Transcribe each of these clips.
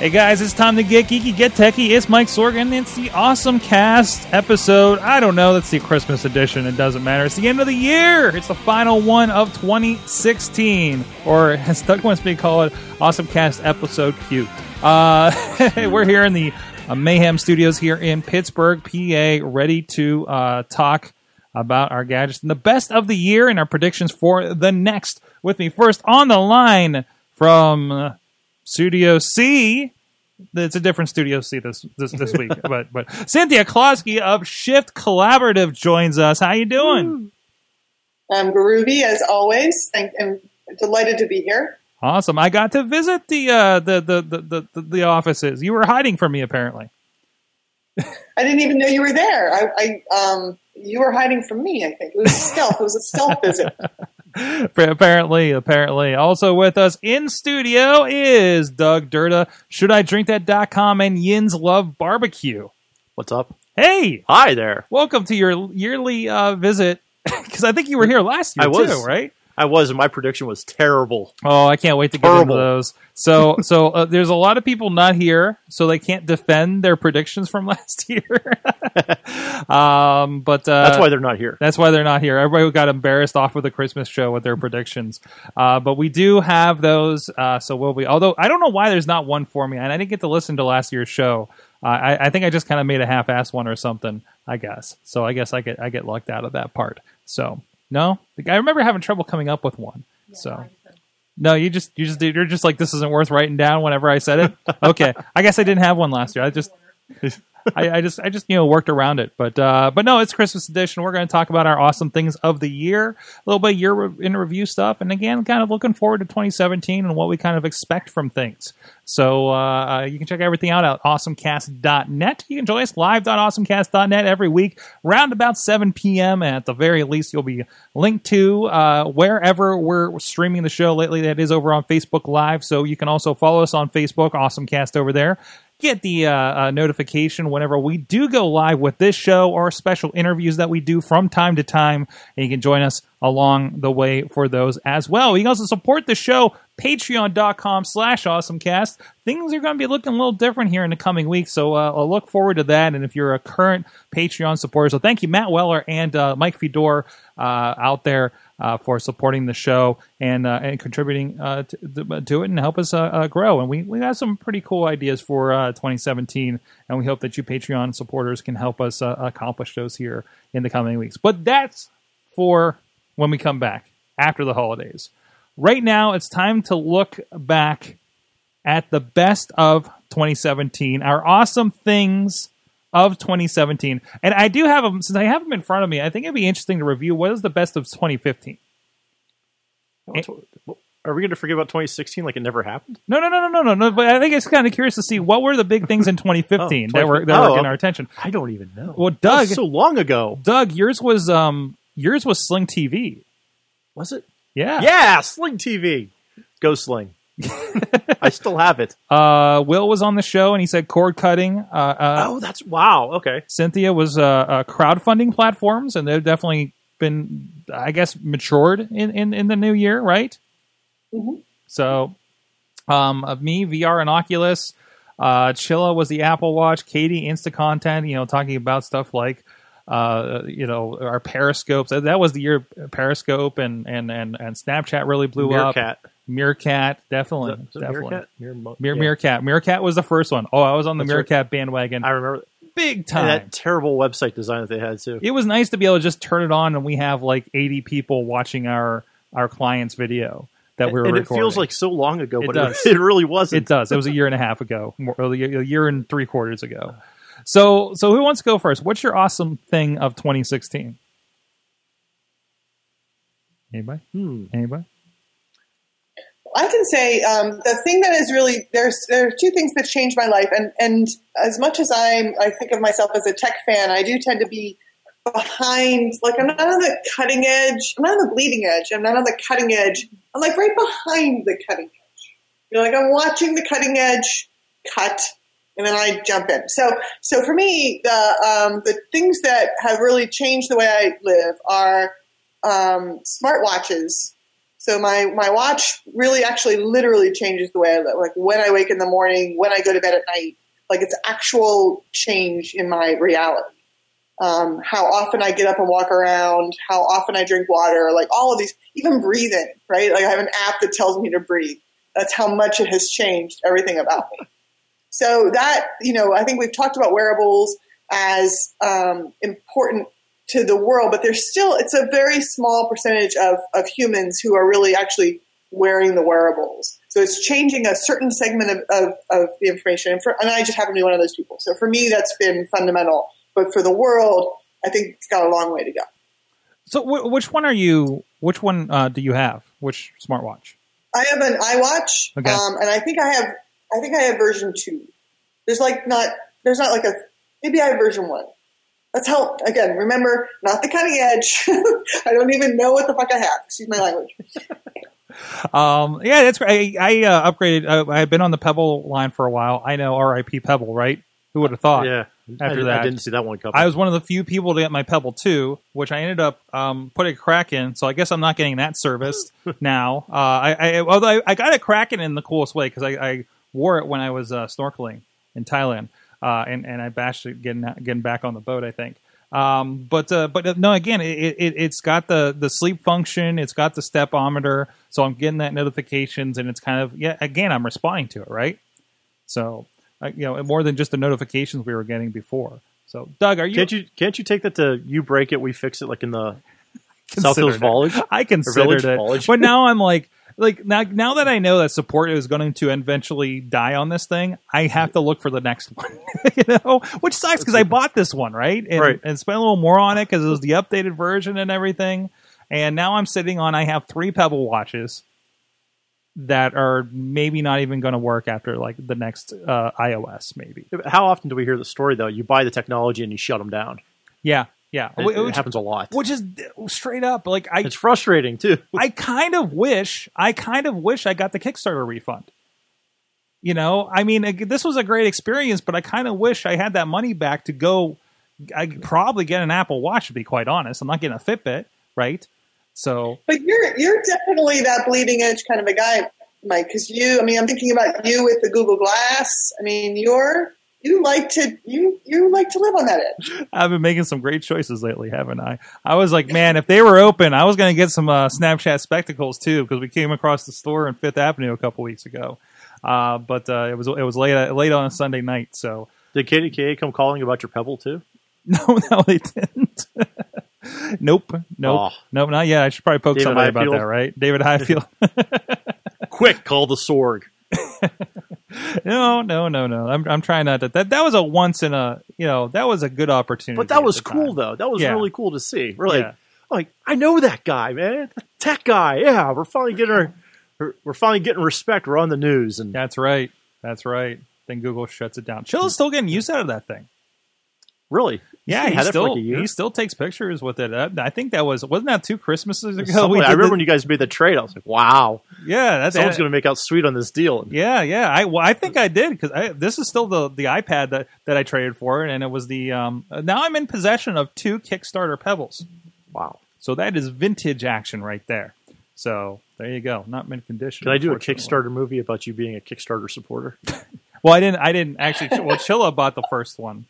Hey guys, it's time to get geeky, get techie. It's Mike Sorgan. It's the Awesome Cast episode. I don't know. That's the Christmas edition. It doesn't matter. It's the end of the year. It's the final one of 2016, or as Doug wants me to call it, Awesome Cast episode Q. Uh, we're here in the uh, Mayhem Studios here in Pittsburgh, PA, ready to uh, talk about our gadgets and the best of the year and our predictions for the next. With me first on the line from Studio C. It's a different Studio C this this, this week, but but Cynthia Closkey of Shift Collaborative joins us. How you doing? I'm groovy as always. Thank, I'm delighted to be here. Awesome. I got to visit the uh, the, the, the the the the offices. You were hiding from me apparently. I didn't even know you were there. I, I um, you were hiding from me. I think it was stealth. It was a stealth visit. apparently, apparently. Also with us in studio is Doug Durda, should I drink that.com and Yin's Love Barbecue. What's up? Hey, Hi there. welcome to your yearly uh, visit because I think you were here last year I was. too, right? I was, and my prediction was terrible. Oh, I can't wait to get into those. So, so uh, there's a lot of people not here, so they can't defend their predictions from last year. um, but uh, That's why they're not here. That's why they're not here. Everybody got embarrassed off of the Christmas show with their predictions. Uh, but we do have those, uh, so we'll be. Although I don't know why there's not one for me, and I didn't get to listen to last year's show. Uh, I, I think I just kind of made a half-ass one or something. I guess. So I guess I get I get lucked out of that part. So no, I remember having trouble coming up with one. so. No, you just you just you're just like this isn't worth writing down whenever I said it. Okay, I guess I didn't have one last year. I just I, I just I just you know worked around it, but uh, but no, it's Christmas edition. We're going to talk about our awesome things of the year, a little bit year in review stuff, and again, kind of looking forward to 2017 and what we kind of expect from things. So uh, uh, you can check everything out at awesomecast.net. You can join us live.awesomecast.net every week, round about 7 p.m. At the very least, you'll be linked to uh, wherever we're streaming the show lately. That is over on Facebook Live. So you can also follow us on Facebook, Awesomecast over there get the uh, uh, notification whenever we do go live with this show or special interviews that we do from time to time. And you can join us along the way for those as well. You can also support the show, patreon.com slash awesomecast. Things are going to be looking a little different here in the coming weeks, so uh, I'll look forward to that. And if you're a current Patreon supporter, so thank you, Matt Weller and uh, Mike Fedor uh, out there uh, for supporting the show and uh, and contributing uh, to, to it and help us uh, uh, grow. And we we have some pretty cool ideas for uh, 2017, and we hope that you Patreon supporters can help us accomplish those here in the coming weeks. But that's for when we come back after the holidays. Right now, it's time to look back at the best of 2017, our awesome things of 2017. And I do have them, since I have them in front of me, I think it'd be interesting to review what is the best of 2015. Are we going to forget about 2016 like it never happened? No, no, no, no, no, no, no. But I think it's kind of curious to see what were the big things in 2015 Oh, that were that oh, were getting our attention. I don't even know. Well, Doug, was so long ago. Doug, yours was um, yours was Sling TV. Was it? Yeah, Yeah, Sling TV. Go Sling. I still have it. Uh, Will was on the show and he said cord cutting. Uh, uh, oh, that's wow. Okay. Cynthia was uh, uh, crowdfunding platforms, and they've definitely been, I guess, matured in, in, in the new year, right? Mhm. So, um, of me, VR and Oculus. Uh, Chilla was the Apple Watch. Katie, Insta content. You know, talking about stuff like, uh, you know, our Periscopes. That, that was the year Periscope and and and, and Snapchat really blew up. Meerkat. Meerkat, definitely, Is it- is it definitely. Meerkat? Meer- Mere, yeah. Meerkat. Meerkat was the first one. Oh, I was on the That's right. Meerkat bandwagon I remember big time. and that terrible website design that they had too. it was nice to be able to just turn it on and we have like 80 people watching our our client's video that we were and it feels like so long ago, It but does. it, it really wasn't. it does. It was a year and a half ago, more, a year and three quarters ago. So, so who wants to go first? What's your awesome thing of 2016? Anybody? Hmm. Anybody? I can say um, the thing that is really there's there are two things that changed my life, and and as much as I'm I think of myself as a tech fan, I do tend to be behind. Like I'm not on the cutting edge. I'm not on the bleeding edge. I'm not on the cutting edge. I'm like right behind the cutting edge. You know, like I'm watching the cutting edge cut, and then I jump in. So so for me, the um, the things that have really changed the way I live are um, smartwatches. So my, my watch really actually literally changes the way I live. Like when I wake in the morning, when I go to bed at night, like it's actual change in my reality. Um, how often I get up and walk around, how often I drink water, like all of these, even breathing, right? Like I have an app that tells me to breathe. That's how much it has changed everything about me. So that, you know, I think we've talked about wearables as um, important to the world, but there's still it's a very small percentage of, of humans who are really actually wearing the wearables. So it's changing a certain segment of, of, of the information. And, for, and I just happen to be one of those people. So for me, that's been fundamental. But for the world, I think it's got a long way to go. So, wh- which one are you? Which one uh, do you have? Which smartwatch? I have an iWatch, Okay. um, and I think I have I think I have version two. There's like not there's not like a maybe I have version one. That's how again remember not the cutting edge. I don't even know what the fuck I have. Excuse my language. Um, yeah, that's great. I, I uh, upgraded. Uh, I've been on the Pebble line for a while. I know RIP Pebble, right? Who would have thought? yeah. After I, that. I didn't see that one coming. I was one of the few people to get my Pebble 2, which I ended up um, putting a crack in. So I guess I'm not getting that serviced now. Uh, I, I although I, I got a Kraken in the coolest way because I, I wore it when I was uh, snorkeling in Thailand, uh, and and I bashed it getting getting back on the boat. I think. Um, but uh, but uh, no, again, it, it it's got the the sleep function. It's got the stepometer, so I'm getting that notifications, and it's kind of yeah. Again, I'm responding to it, right? So you know, more than just the notifications we were getting before. So, Doug, are you? can't you can't you take that to you break it, we fix it like in the South Hills. College? I considered Village it, College. but now I'm like, like now, now that I know that support is going to eventually die on this thing, I have to look for the next one. you know, which sucks because I bought this one right and, Right. and spent a little more on it because it was the updated version and everything. And now I'm sitting on. I have three Pebble watches that are maybe not even going to work after like the next uh, iOS, maybe. How often do we hear the story though? You buy the technology and you shut them down. Yeah, yeah. It, Which- it happens a lot. which is straight up like I It's frustrating too. I kind of wish, I kind of wish I got the Kickstarter refund. You know, I mean, this was a great experience, but I kind of wish I had that money back to go. I probably get an Apple Watch, to be quite honest. I'm not getting a Fitbit, right? So, But you're you're definitely that bleeding edge kind of a guy, Mike. Because you, I mean, I'm thinking about you with the Google Glass. I mean, you're you like to you you like to live on that edge. I've been making some great choices lately, haven't I? I was like, man, if they were open, I was going to get some uh, Snapchat spectacles too, because we came across the store in Fifth Avenue a couple weeks ago. Uh, but uh, it was it was late late on a Sunday night, so Did KDKA come calling about your Pebble too? No, no, they didn't. nope, nope, Aw. nope, not yet. I should probably poke David somebody about that, right? David Highfield. Quick, call the Sorg. No, no, no, no. I'm, I'm trying not to. That that was a once in a, you know, that was a good opportunity. But that was cool time. though. That was Yeah. really cool to see. We're like, Yeah. like I know that guy, man, tech guy. Yeah, we're finally getting our, we're- we're finally getting respect. We're on the news, and That's right. That's right. Then Google shuts it down. Chill is still getting use out of that thing. Really, Yeah, he he had it for still like he still takes pictures with it. I think that was wasn't that two Christmases ago? Somebody- I remember the- when you guys made the trade. I was like, wow, yeah, that's someone's going to make out sweet on this deal. Yeah, yeah. I well, I think I did because this is still the the iPad that that I traded for, and it was the um. Now I'm in possession of two Kickstarter Pebbles, wow, so that is vintage action right there. So there you go. Not mint condition. can I do a. Kickstarter movie about you being a Kickstarter supporter? Well, I didn't. I didn't actually. Well, Chilla bought the first one.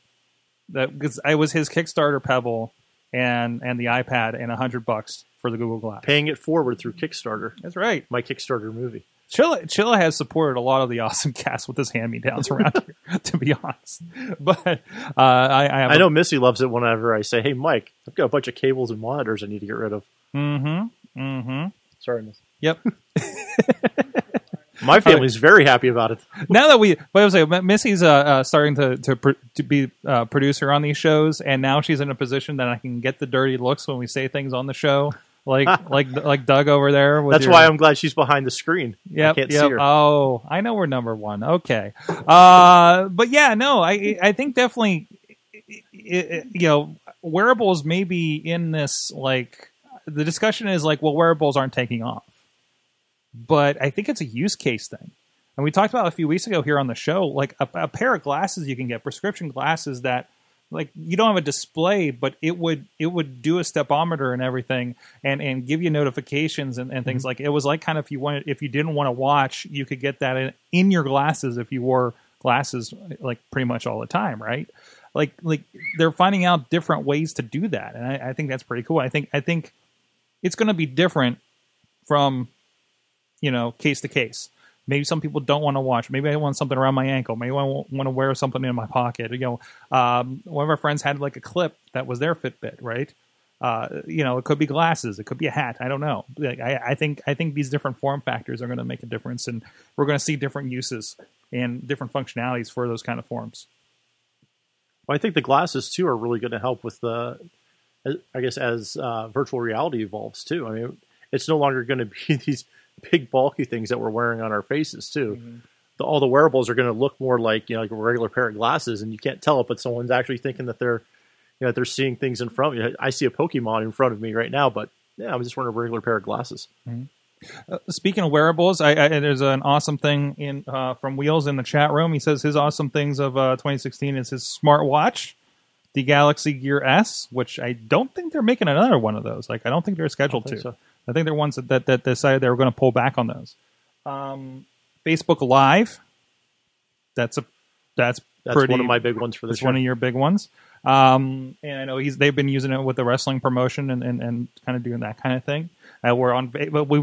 That because I was his Kickstarter Pebble and and the iPad and a hundred bucks for the Google Glass. Paying it forward through Kickstarter, That's right. my Kickstarter movie. Chilla, Chilla has supported a lot of the awesome cast with his hand me downs around here, to be honest. But uh, I, I I know Missy loves it whenever I say, "Hey, Mike, I've got a bunch of cables and monitors I need to get rid of." Mm-hmm. Mm-hmm. Sorry, Miss. Yep. My family's very happy about it. now that we, but I was saying, Missy's uh, uh, starting to to, pr- to be uh, producer on these shows, and now she's in a position that I can get the dirty looks when we say things on the show. like like like Doug over there. With That's your- why I'm glad she's behind the screen. Yep, I can't see her. Oh, I know we're number one. Okay, uh, but yeah, no, I I think definitely, i- i- you know, wearables may be in this like the discussion is like, well, wearables aren't taking off, but I think it's a use case thing. And we talked about a few weeks ago here on the show, like a, a pair of glasses you can get, prescription glasses that like you don't have a display, but it would it would do a stepometer and everything, and and give you notifications and, and things mm-hmm. like it was like kind of if you wanted if you didn't want to watch, you could get that in, in your glasses if you wore glasses like pretty much all the time, right? Like like they're finding out different ways to do that, and I, I think that's pretty cool. I think I think it's going to be different from you know case to case. Maybe some people don't want to watch. Maybe I want something around my ankle. Maybe I want to wear something in my pocket. You know, um, one of our friends had like a clip that was their Fitbit, right? Uh, you know, it could be glasses, it could be a hat. I don't know. Like, I, I think I think these different form factors are going to make a difference, and we're going to see different uses and different functionalities for those kind of forms. Well, I think the glasses too are really going to help with the, I guess, as uh, virtual reality evolves too. I mean, it's no longer going to be these big bulky things that we're wearing on our faces too. The, all the wearables are going to look more like you know like a regular pair of glasses, and you can't tell it, but someone's actually thinking that they're, you know, they're seeing things in front of you. I see a Pokemon in front of me right now, but yeah, I'm just wearing a regular pair of glasses. Speaking of wearables, I, I, there's an awesome thing in uh, from Wheels in the chat room. He says his awesome things of uh, 2016 is his smartwatch, the Galaxy Gear S, which I don't think they're making another one of those. Like I don't think they're scheduled think to. so. I think they're ones that, that, that decided they were going to pull back on those. Um, Facebook Live, that's a that's That's pretty, one of my big ones for this that's one of your big ones. Um, and I know he's they've been using it with the wrestling promotion and, and, and kind of doing that kind of thing. Uh, we're on, but we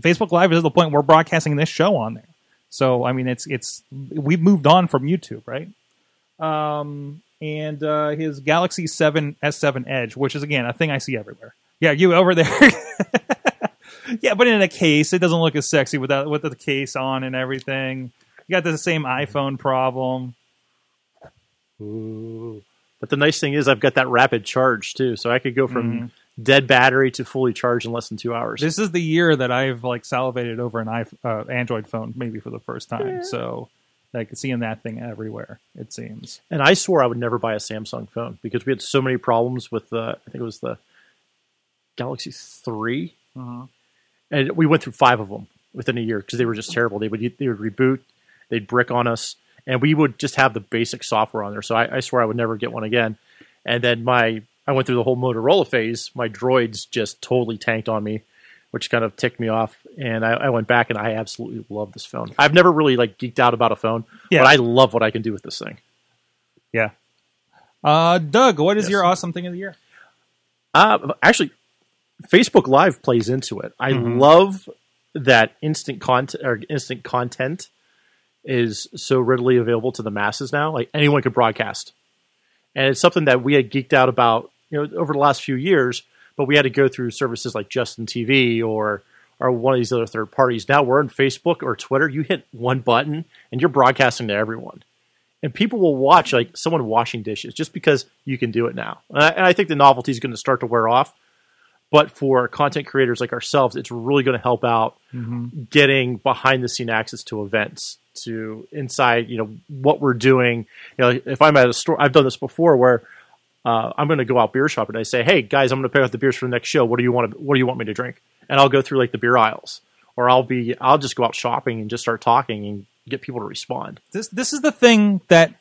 Facebook Live is the point we're broadcasting this show on there. So I mean, it's it's we've moved on from YouTube, right? Um, and uh, his Galaxy Seven S7 Edge, which is again a thing I see everywhere. Yeah, you over there. yeah, but in a case, it doesn't look as sexy without with the case on and everything. You got the same iPhone problem. Ooh. But the nice thing is, I've got that rapid charge too, so I could go from dead battery to fully charged in less than two hours. This is the year that I've like salivated over an iPhone, uh, Android phone, maybe for the first time. So, like seeing that thing everywhere, it seems. And I swore I would never buy a Samsung phone because we had so many problems with the, I think it was the Galaxy 3. And we went through five of them within a year because they were just terrible. They would they would reboot, they'd brick on us, and we would just have the basic software on there. So I, I swear I would never get one again. And then my I went through the whole Motorola phase. My droids just totally tanked on me, which kind of ticked me off. And I, I went back and I absolutely love this phone. I've never really like geeked out about a phone, Yeah. but I love what I can do with this thing. Yeah. Uh, Doug, what is Yes. your awesome thing of the year? Uh, actually, Facebook Live plays into it. I Mm-hmm. love that instant content or instant content is so readily available to the masses now. Like anyone could broadcast, and it's something that we had geeked out about, you know, over the last few years. But we had to go through services like Justin TV or or one of these other third parties. Now we're on Facebook or Twitter. You hit one button and you're broadcasting to everyone. And people will watch like someone washing dishes just because you can do it now. And I, and I think the novelty is going to start to wear off. But for content creators like ourselves, it's really going to help out getting behind the scene access to events, to inside, you know, what we're doing. You know, if I'm at a store, I've done this before where uh, I'm going to go out beer shopping. and I say, "Hey guys, I'm going to pick out the beers for the next show. What do you want? To, what do you want me to drink?" And I'll go through like the beer aisles, or I'll be, I'll just go out shopping and just start talking and get people to respond. This this is the thing that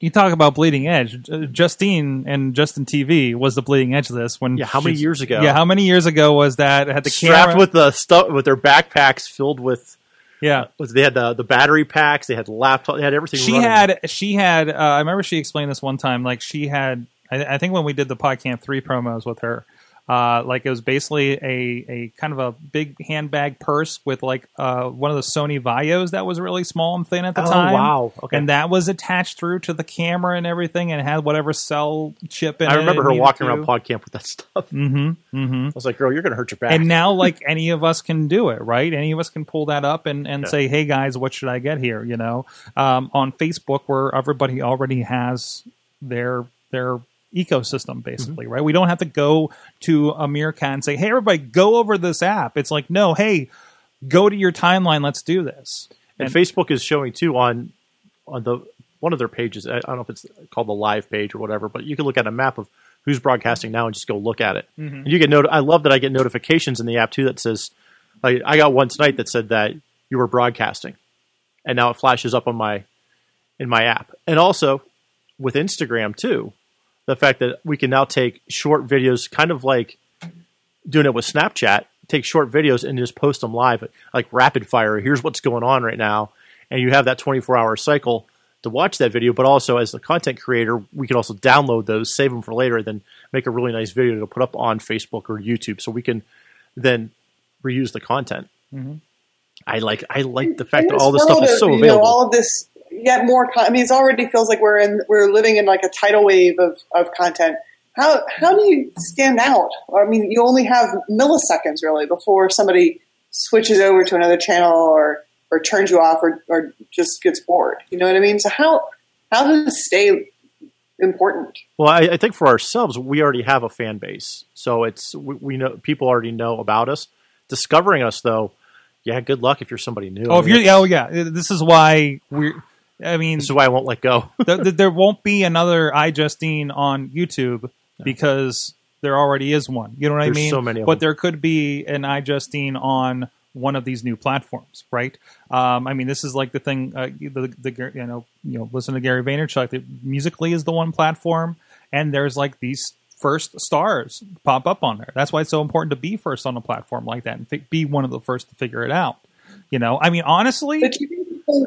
you talk about bleeding edge. Uh, Justine and Justin TV was the bleeding edge of this. When Yeah, how many years ago? Yeah, how many years ago was that? It had the Strapped camera with the stuff with their backpacks filled with. yeah. Was they had the the battery packs, they had laptop, they had everything. she running. had she had uh, i remember she explained this one time like she had i, I think when we did the podcamp 3 promos with her uh, like it was basically a, a kind of a big handbag purse with like uh, one of the Sony Vaios that was really small and thin at the Oh, time. wow. Okay. And that was attached through to the camera and everything, and had whatever cell chip in it. I remember her walking to. around podcast with that stuff. Mm-hmm. Mm-hmm. I was like, "Girl, you're going to hurt your back." And now, like any of us can do it, right? Any of us can pull that up and, and Yeah. say, "Hey guys, what should I get here?" You know, um, on Facebook where everybody already has their their ecosystem basically mm-hmm. right we don't have to go to a meerkat and say hey everybody go over this app it's like no hey go to your timeline let's do this and, And- Facebook is showing too on on the one of their pages. I don't know if it's called the live page or whatever, but you can look at a map of who's broadcasting now and just go look at it. Mm-hmm. And you get not- I love that I get notifications in the app too that says like I got one tonight that said that you were broadcasting, and now it flashes up on my in my app. And also with Instagram too, the fact that we can now take short videos, kind of like doing it with Snapchat, take short videos and just post them live, like rapid fire. Here's what's going on right now, and you have that 24 hour cycle to watch that video. But also, as the content creator, we can also download those, save them for later, then make a really nice video to put up on Facebook or YouTube, so we can then reuse the content. Mm-hmm. I like I like the fact that all this stuff is so you know, available. all of this, yet more. Con- I mean, it already feels like we're in we're living in like a tidal wave of, of content. How how do you stand out? I mean, you only have milliseconds really before somebody switches over to another channel or or turns you off or, or just gets bored. You know what I mean? So how how does it stay important? Well, I, I think for ourselves, we already have a fan base, so it's we, we know people already know about us. Discovering us, though, yeah, good luck if you're somebody new. oh if you're oh yeah this is why we're i mean this is why I won't let go. there, there- there won't be another iJustine on YouTube because there already is one. You know what I mean? so many of but them. there could be an iJustine on one of these new platforms, right? Um, I mean, this is like the thing. Uh, the, the you know you know listen to Gary Vaynerchuk. The, musically is the one platform, and there's like these first stars pop up on there. That's why it's so important to be first on a platform like that and fi- be one of the first to figure it out. You know, I mean, honestly, But do you think people-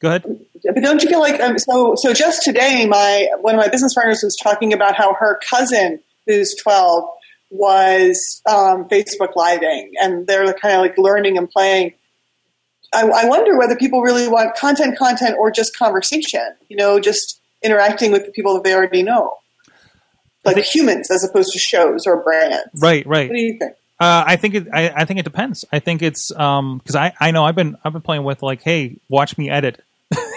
go ahead. But don't you feel like um, so? So just today, my one of my business partners was talking about how her cousin, who's twelve, was um, Facebook living, and they're kind of like learning and playing. I, I wonder whether people really want content, content, or just conversation. You know, just interacting with the people that they already know, like humans as opposed to shows or brands. Right, right. What do you think? Uh, I think it. I, I think it depends. I think it's because I, I know I've been I've been playing with like, hey, watch me edit,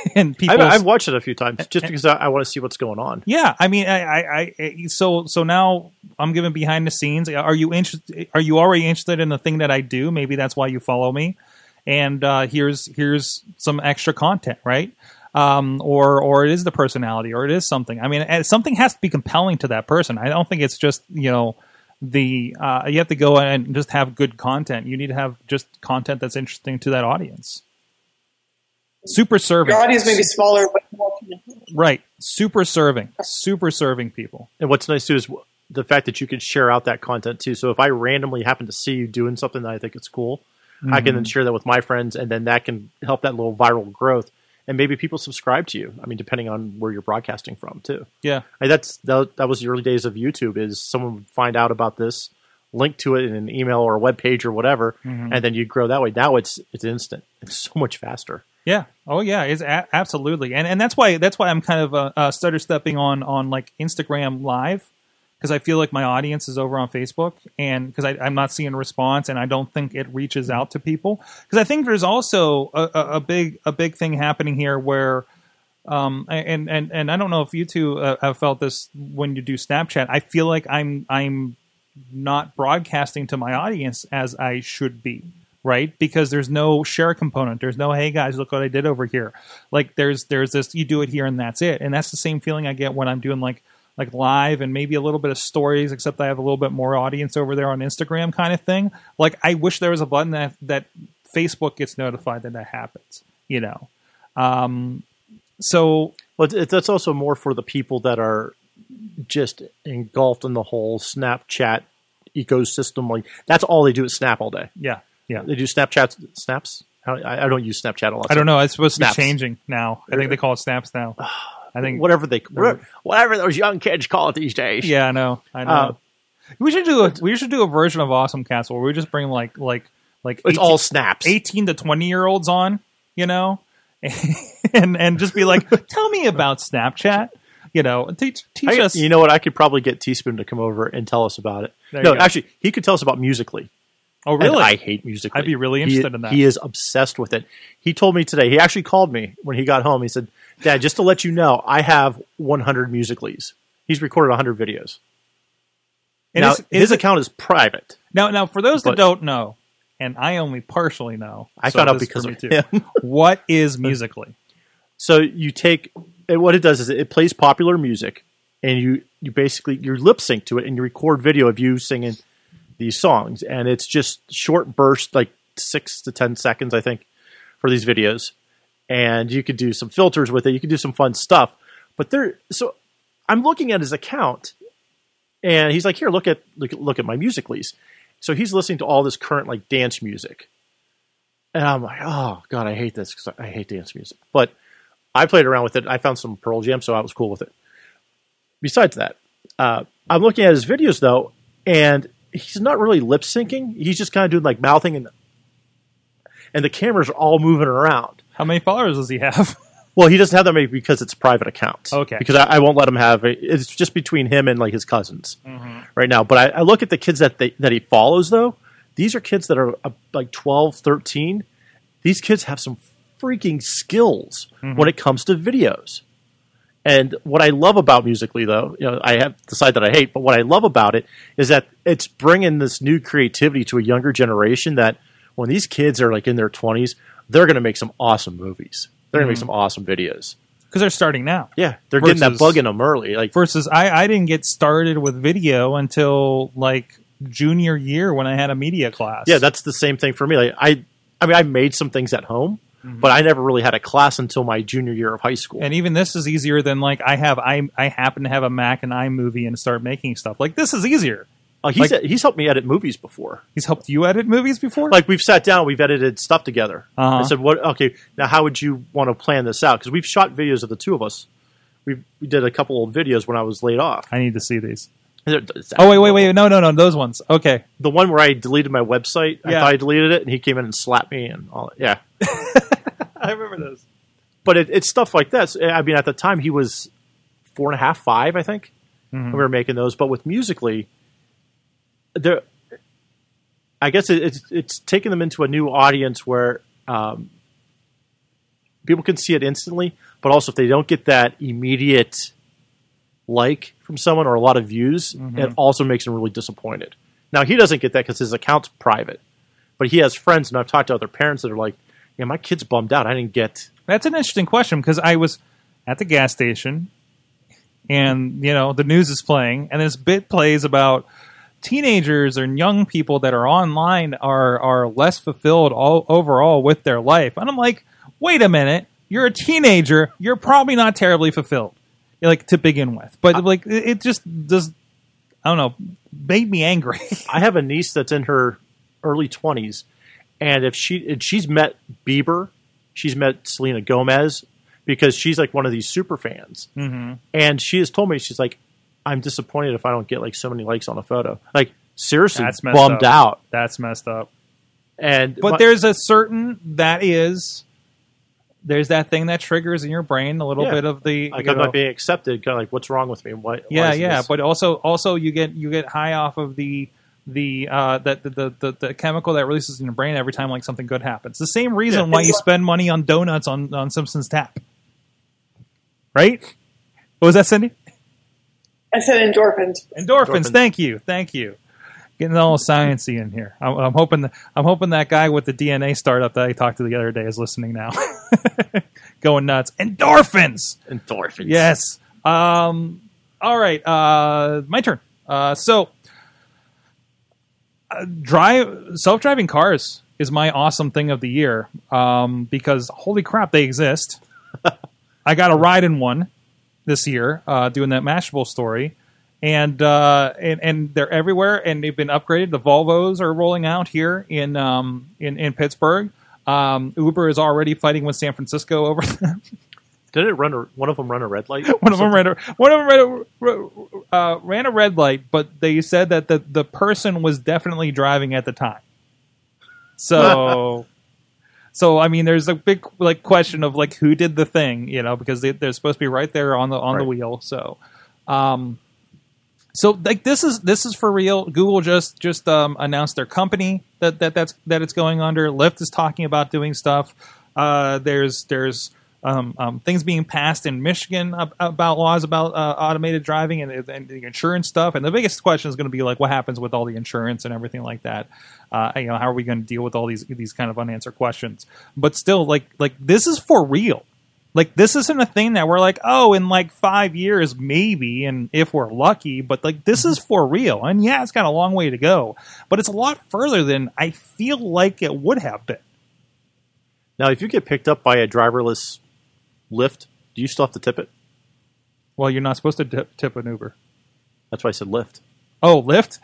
and people. I've, I've watched it a few times just because I, I want to see what's going on. yeah, I mean, I, I, I so so now I'm giving behind the scenes. Are you interested? Are you already interested in the thing that I do? Maybe that's why you follow me. And uh, here's here's some extra content, right? Um, or or it is the personality, or it is something. I mean, something has to be compelling to that person. I don't think it's just you know the uh, you have to go and just have good content. You need to have just content that's interesting to that audience. Super serving, Your audience may be smaller, but more. right? Super serving, super serving people. And what's nice too is the fact that you can share out that content too. So if I randomly happen to see you doing something that I think it's cool, I can then mm-hmm. share that with my friends, and then that can help that little viral growth. And maybe people subscribe to you. I mean, depending on where you're broadcasting from too. Yeah, Like that's that, that was the early days of YouTube. Is someone would find out about this, link to it in an email or a web page or whatever, mm-hmm. and then you grow that way. Now it's it's instant. It's so much faster. Yeah. Oh, yeah. It's a- absolutely, and and that's why that's why I'm kind of uh, uh, stutter stepping on on like Instagram Live because I feel like my audience is over on Facebook, and because I'm not seeing a response, and I don't think it reaches out to people. Because I think there's also a, a, a big a big thing happening here where. Um, and, and, and I don't know if you two uh, have felt this when you do Snapchat. I feel like I'm, I'm not broadcasting to my audience as I should be, right? Because there's no share component. There's no, hey guys, look what I did over here. Like there's there's this, you do it here and that's it. And that's the same feeling I get when I'm doing like like live and maybe a little bit of stories, except I have a little bit more audience over there on Instagram kind of thing. Like I wish there was a button that that Facebook gets notified that that happens. You know. Um, so Well, that's also more for the people that are just engulfed in the whole Snapchat ecosystem. Like that's all they do is Snap all day. yeah, yeah. They do Snapchat snaps. I, I don't use Snapchat a lot. I don't know. It's supposed Snaps. to be changing now. I think they call it snaps now. I think Whatever they whatever, whatever those young kids call it these days. Yeah, I know. I know. Uh, we should do a we should do a version of Awesome Castle where we just bring like like like It's 18, all snaps. 18 to 20 year olds on, you know, and and just be like, tell me about Snapchat, you know, teach teach I, us. you know what? I could probably get Teaspoon to come over and tell us about it. There no, actually, he could tell us about Musically. Oh, And really? I hate music. I'd be really He- interested in that. He is obsessed with it. He told me today. He actually called me when he got home. He said, "Dad, just to let you know, I have 100 Musicallys." He's recorded 100 videos. And now is- his is it- account is private. Now, now for those that don't know, and I only partially know, I so found out because of too. him. what is musically? So you take what it does is it plays popular music, and you you basically you lip sync to it, and you record video of you singing these songs, and it's just short bursts, like six to ten seconds, I think, for these videos, and you could do some filters with it. You could do some fun stuff, but there. So I'm looking at his account, and he's like, "Here, look at look at look at my musicallys." So he's listening to all this current like dance music, and I'm like, "Oh God, I hate this because I hate dance music." But I played around with it. I found some Pearl Jam, so I was cool with it. Besides that, uh, I'm looking at his videos though, and he's not really lip syncing. He's just kind of doing like mouthing, and and the cameras are all moving around. How many followers does he have? Well, he doesn't have that many because it's a private account. Okay. Because I, I won't let him have it. It's just between him and like his cousins Mm-hmm. right now. But I, I look at the kids that they, that he follows though. These are kids that are uh, like 12, 13. These kids have some freaking skills Mm-hmm. when it comes to videos. And what I love about Musically, though, you know, I have the side that I hate, but what I love about it is that it's bringing this new creativity to a younger generation. That when these kids are like in their twenties, they're going to make some awesome movies. They're going to make mm-hmm. some awesome videos. Because they're starting now. Yeah, they're getting that bug in them early. Like, Versus, I, I didn't get started with video until like junior year when I had a media class. yeah, that's the same thing for me. Like, I, I mean, I made some things at home, but I never really had a class until my junior year of high school. and even this is easier than like I have I I happen to have a Mac and iMovie and start making stuff. Like this is easier. Uh, he's like- he's helped me edit movies before. He's helped you edit movies before. like we've sat down, we've edited stuff together. Uh-huh. I said, "What? Okay, now how would you want to plan this out?" Because we've shot videos of the two of us. We we did a couple old videos when I was laid off. I need to see these. It's- Oh wait, wait, wait! No, no, no! Those ones. Okay. The one where I deleted my website, I thought I deleted it, and he came in and slapped me and all. Yeah, I remember those. but it, it's stuff like this. I mean, at the time he was four and a half, five, I think. Mm-hmm. We were making those, but with musically, there. I guess it, it's it's taking them into a new audience where um, people can see it instantly, but also if they don't get that immediate like from someone or a lot of views, mm-hmm. it also makes him really disappointed. Now he doesn't get that because his account's private, but he has friends, and I've talked to other parents that are like, "Yeah, my kid's bummed out. I didn't get." That's an interesting question because I was at the gas station and, you know, the news is playing and this bit plays about teenagers and young people that are online are, are less fulfilled all overall with their life. And I'm like, wait a minute. You're a teenager. You're probably not terribly fulfilled, like to begin with. But like, it it just does, I don't know, made me angry. I have a niece that's in her early twenties, and if she and she's met Bieber, she's met Selena Gomez because she's like one of these super fans, mm-hmm. and she has told me she's like, I'm disappointed if I don't get like so many likes on a photo. Like seriously, That's messed bummed up. out. That's messed up. And But my- there's a certain that is there's that thing that triggers in your brain a little Yeah. bit of the like you I'm know- not being accepted. Kind of like, what's wrong with me? Why? why yeah is yeah this- but also also you get you get high off of the the uh that the, the, the the chemical that releases in your brain every time like something good happens the same reason Yeah. why you spend money on donuts on on simpsons tap right what was that cindy I said endorphins. endorphins, Endorphins. thank you thank you getting all sciency in here I'm, I'm hoping that, i'm hoping that guy with the dna startup that i talked to the other day is listening now going nuts endorphins endorphins. Yes. Um, all right. Uh, my turn. Uh, so, uh, drive self-driving cars is my awesome thing of the year um, because holy crap, they exist. I got a ride in one this year uh, doing that Mashable story. And, uh, and and they're everywhere, and they've been upgraded. The Volvos are rolling out here in um, in, in Pittsburgh. Um, Uber is already fighting with San Francisco over them. Did it run? A, one of them run a red light? One of them ran a one of them ran a, uh, ran a red light, but they said that the the person was definitely driving at the time. So, so I mean, there's a big like question of like who did the thing, you know, because they, they're supposed to be right there on the on the wheel. So, um, so like this is this is for real. Google just just um, announced their company that, that that's that it's going under. Lyft is talking about doing stuff. Uh, there's there's um, um, things being passed in Michigan ab- about laws about uh, automated driving and, and the insurance stuff. And the biggest question is going to be like, what happens with all the insurance and everything like that? Uh, you know, how are we going to deal with all these these kind of unanswered questions? But still, like like this is for real. Like this isn't a thing that we're like, oh, in like five years maybe, and if we're lucky. But like this is for real, and yeah, it's got a long way to go, but it's a lot further than I feel like it would have been. Now, if you get picked up by a driverless Lyft, do you still have to tip it? Well, you're not supposed to tip, tip an Uber. That's why I said Lyft. Oh, Lyft.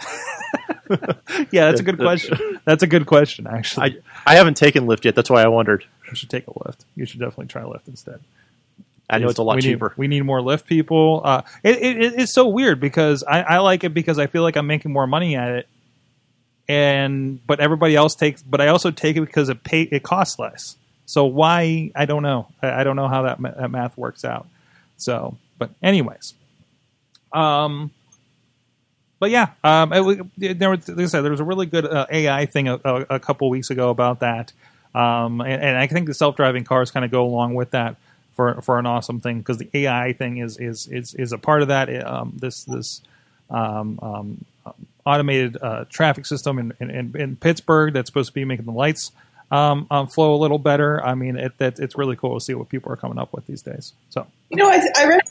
yeah, that's a good question. That's a good question. Actually, I I haven't taken Lyft yet. That's why I wondered. You should take a lift. You should definitely try lift instead. I know it's a lot we cheaper. Need, we need more lift people. Uh, it, it, it's so weird because I, I like it because I feel like I'm making more money at it, and but everybody else takes. But I also take it because it pay it costs less. So why? I don't know. I, I don't know how that, ma- that math works out. So, but anyways, um, but yeah, um, it, there was, like I said, there was a really good uh, AI thing a, a, a couple weeks ago about that, um, and, and I think the self-driving cars kind of go along with that for for an awesome thing because the AI thing is is is is a part of that. Um, this this um, um, automated uh, traffic system in, in, in, Pittsburgh that's supposed to be making the lights um, um, flow a little better. I mean, it, it's really cool to see what people are coming up with these days. So You know, I, I read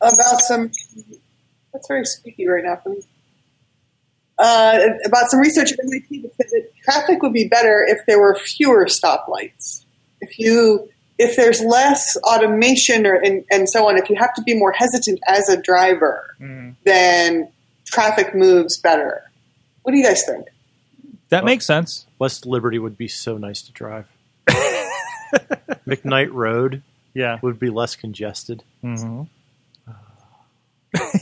about some. That's very squeaky right now for me. Uh, about some research at MIT said that traffic would be better if there were fewer stoplights. If you, if there's less automation or and, and so on, if you have to be more hesitant as a driver, then traffic moves better. What do you guys think? that makes sense. West Liberty would be so nice to drive. McKnight Road Yeah. would be less congested. Mm-hmm.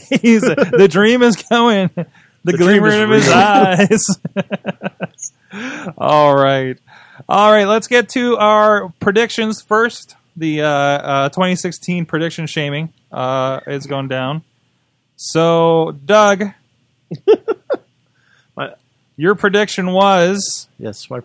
He's the dream is going. The, The glimmer in his eyes. All right. All right. Let's get to our predictions first. The uh, uh, 2016 prediction shaming uh, is going down. So, Doug, My, your prediction was yes, my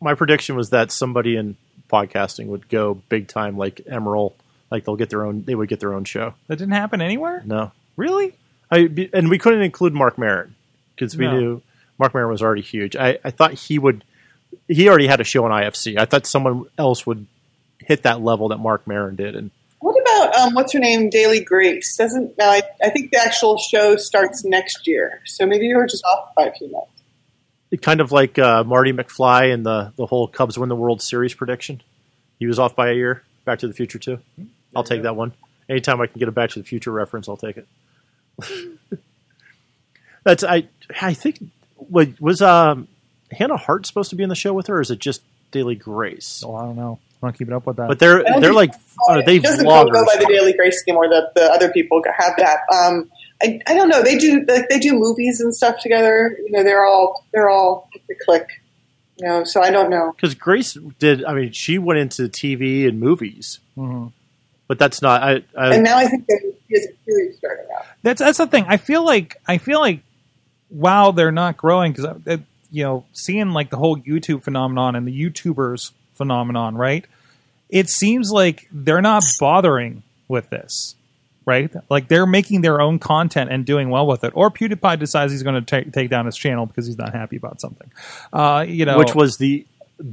my prediction was that somebody in podcasting would go big time, like Emerald. Like they'll get their own. They would get their own show. that didn't happen anywhere. No, Really? I and we couldn't include Mark Maron because we No. knew Mark Maron was already huge. I, I thought he would. He already had a show on IFC. I thought someone else would hit that level that Mark Maron did, and What about um, what's her name, Daily Grace? Doesn't now? I, I think the actual show starts next year, so maybe you were just off by a few months. it kind of like uh, Marty McFly and the the whole Cubs win the World Series prediction. He was off by a year. Back to the Future too. I'll take that one. Anytime I can get a Back to the Future reference, I'll take it. That's I. I think was was um, Hannah Hart supposed to be in the show with her, or is it just Daily Grace? Oh, I don't know. I'm not keeping up with that. But they're they're like are they it doesn't go, go by the Daily Grace anymore. That the other people have that. Um, I, I don't know. They do like, they do movies and stuff together. You know, they're all they're all the click. You know, so I don't know. Because Grace did. I mean, she went into TV and movies, Mhm. but that's not. I, I And now I think that he is really starting out. That's that's the thing. I feel like I feel like wow, they're not growing because you know seeing like the whole YouTube phenomenon and the YouTubers phenomenon, right? It seems like they're not bothering with this, right? Like they're making their own content and doing well with it. Or PewDiePie decides he's going to take take down his channel because he's not happy about something. Uh, you know, which was the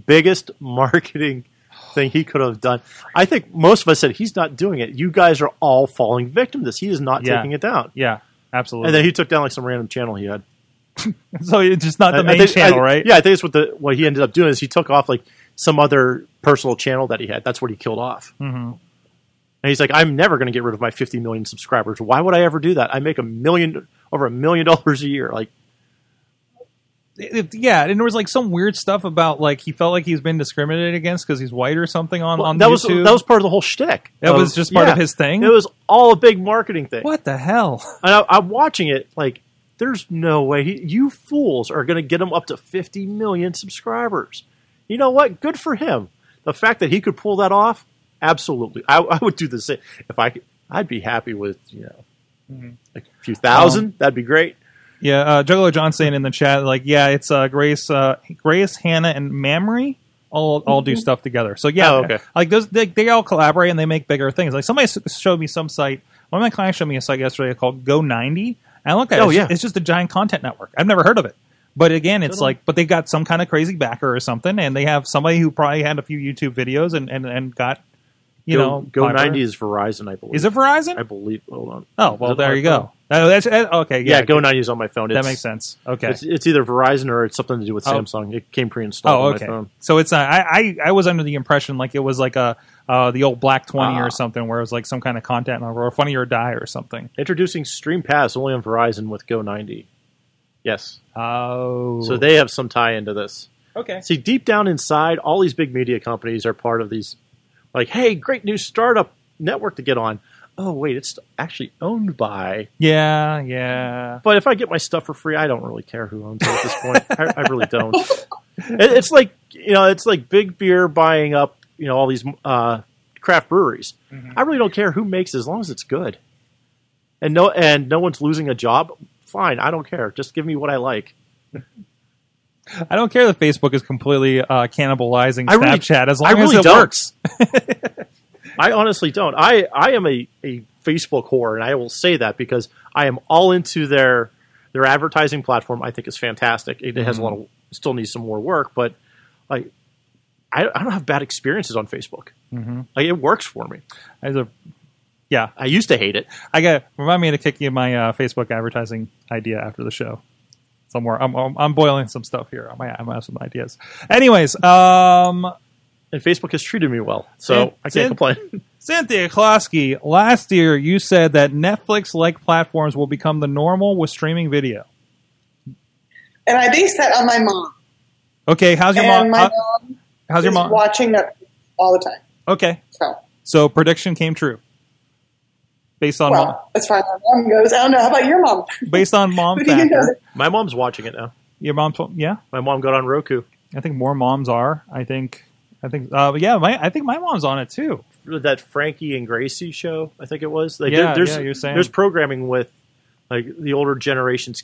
biggest marketing thing he could have done. I think most of us said he's not doing it. You guys are all falling victim to this. He is not Yeah. taking it down. yeah, absolutely. And then he took down like some random channel he had. so it's just not the I- I main think- channel, I- right? Yeah, I think it's what the what he ended up doing is he took off like some other personal channel that he had. That's what he killed off. Mhm. And he's like, I'm never going to get rid of my 50 million subscribers. Why would I ever do that? I make a million over a million dollars a year. Like, it, yeah, and there was like some weird stuff about like he felt like he's been discriminated against because he's white or something on well, on that was YouTube. that was part of the whole shtick. That of- was just part of his thing? It was all a big marketing thing. what the hell? And I, I'm watching it like, there's no way he, you fools are going to get him up to 50 million subscribers. You know what? Good for him. The fact that he could pull that off, absolutely. I, I would do the same if I. could- I'd be happy with you know, Mm-hmm. like a few thousand. Um, that'd be great. Yeah, uh, Juggalo John saying in the chat like, yeah, it's uh, Grace, uh, Grace, Hannah, and Mamrie all all do stuff together. So yeah, Oh, okay. like those they, they all collaborate and they make bigger things. Like somebody showed me some site. One of my clients showed me a site yesterday called Go ninety. And I looked at it. Oh, it's, yeah. it's just a giant content network. I've never heard of it. But again, it's Good on- like, but they've got some kind of crazy backer or something, and they have somebody who probably had a few YouTube videos and and, and got, you Go, know, Go ninety is Verizon, I believe. Is it Verizon? I believe. Hold on. oh well, there you phone? go. Oh, that's uh, okay. Yeah, Yeah, Go ninety is on my phone. that makes sense. Okay. It's, it's either Verizon or it's something to do with Oh. Samsung. It came pre-installed Oh, on okay. my phone. So it's not. I, I I was under the impression like it was like a uh, the old Black Twenty Ah. or something, where it was like some kind of content or Funny or Die or something. Introducing Stream Pass only on Verizon with Go ninety. Yes. Oh, So they have some tie into this. okay. See, deep down inside, all these big media companies are part of these. Like, hey, great new startup network to get on. Oh, wait, it's actually owned by. Yeah, yeah. But if I get my stuff for free, I don't really care who owns it at this point. I, I really don't. It, it's like you know, it's like big beer buying up you know all these uh, craft breweries. I really don't care who makes it as long as it's good. And no, and no one's losing a job. Fine, I don't care. Just give me what I like. I don't care that Facebook is completely uh, cannibalizing I really- Snapchat as long I really as it don't. works. I honestly don't. I, I am a, a Facebook whore, and I will say that because I am all into their their advertising platform. I think is fantastic. It has a lot of still needs some more work, but like I, I don't have bad experiences on Facebook. Mm-hmm. Like it works for me. As a, yeah, I used to hate it. I got remind me to kick you my uh, Facebook advertising idea after the show. Somewhere, I'm, I'm I'm boiling some stuff here. I might I might have some ideas. Anyways, um, And Facebook has treated me well, so Sid- I can't Sid- complain. Cynthia Closkey, last year you said that Netflix-like platforms will become the normal with streaming video. And I base that on my mom. Okay, how's your and mom? my mom how's your mom? watching that all the time. Okay, So, so prediction came true. Based on mom, well, as far as my mom goes, I don't know. How about your mom? based on mom Who you know? factor. My mom's watching it now. Your mom yeah. My mom got on Roku. I think more moms are. I think. I think. Uh, yeah, my, I think my mom's on it too. that Frankie and Gracie show. I think it was. Like, Yeah, there's, yeah, you're saying. there's programming with like the older generations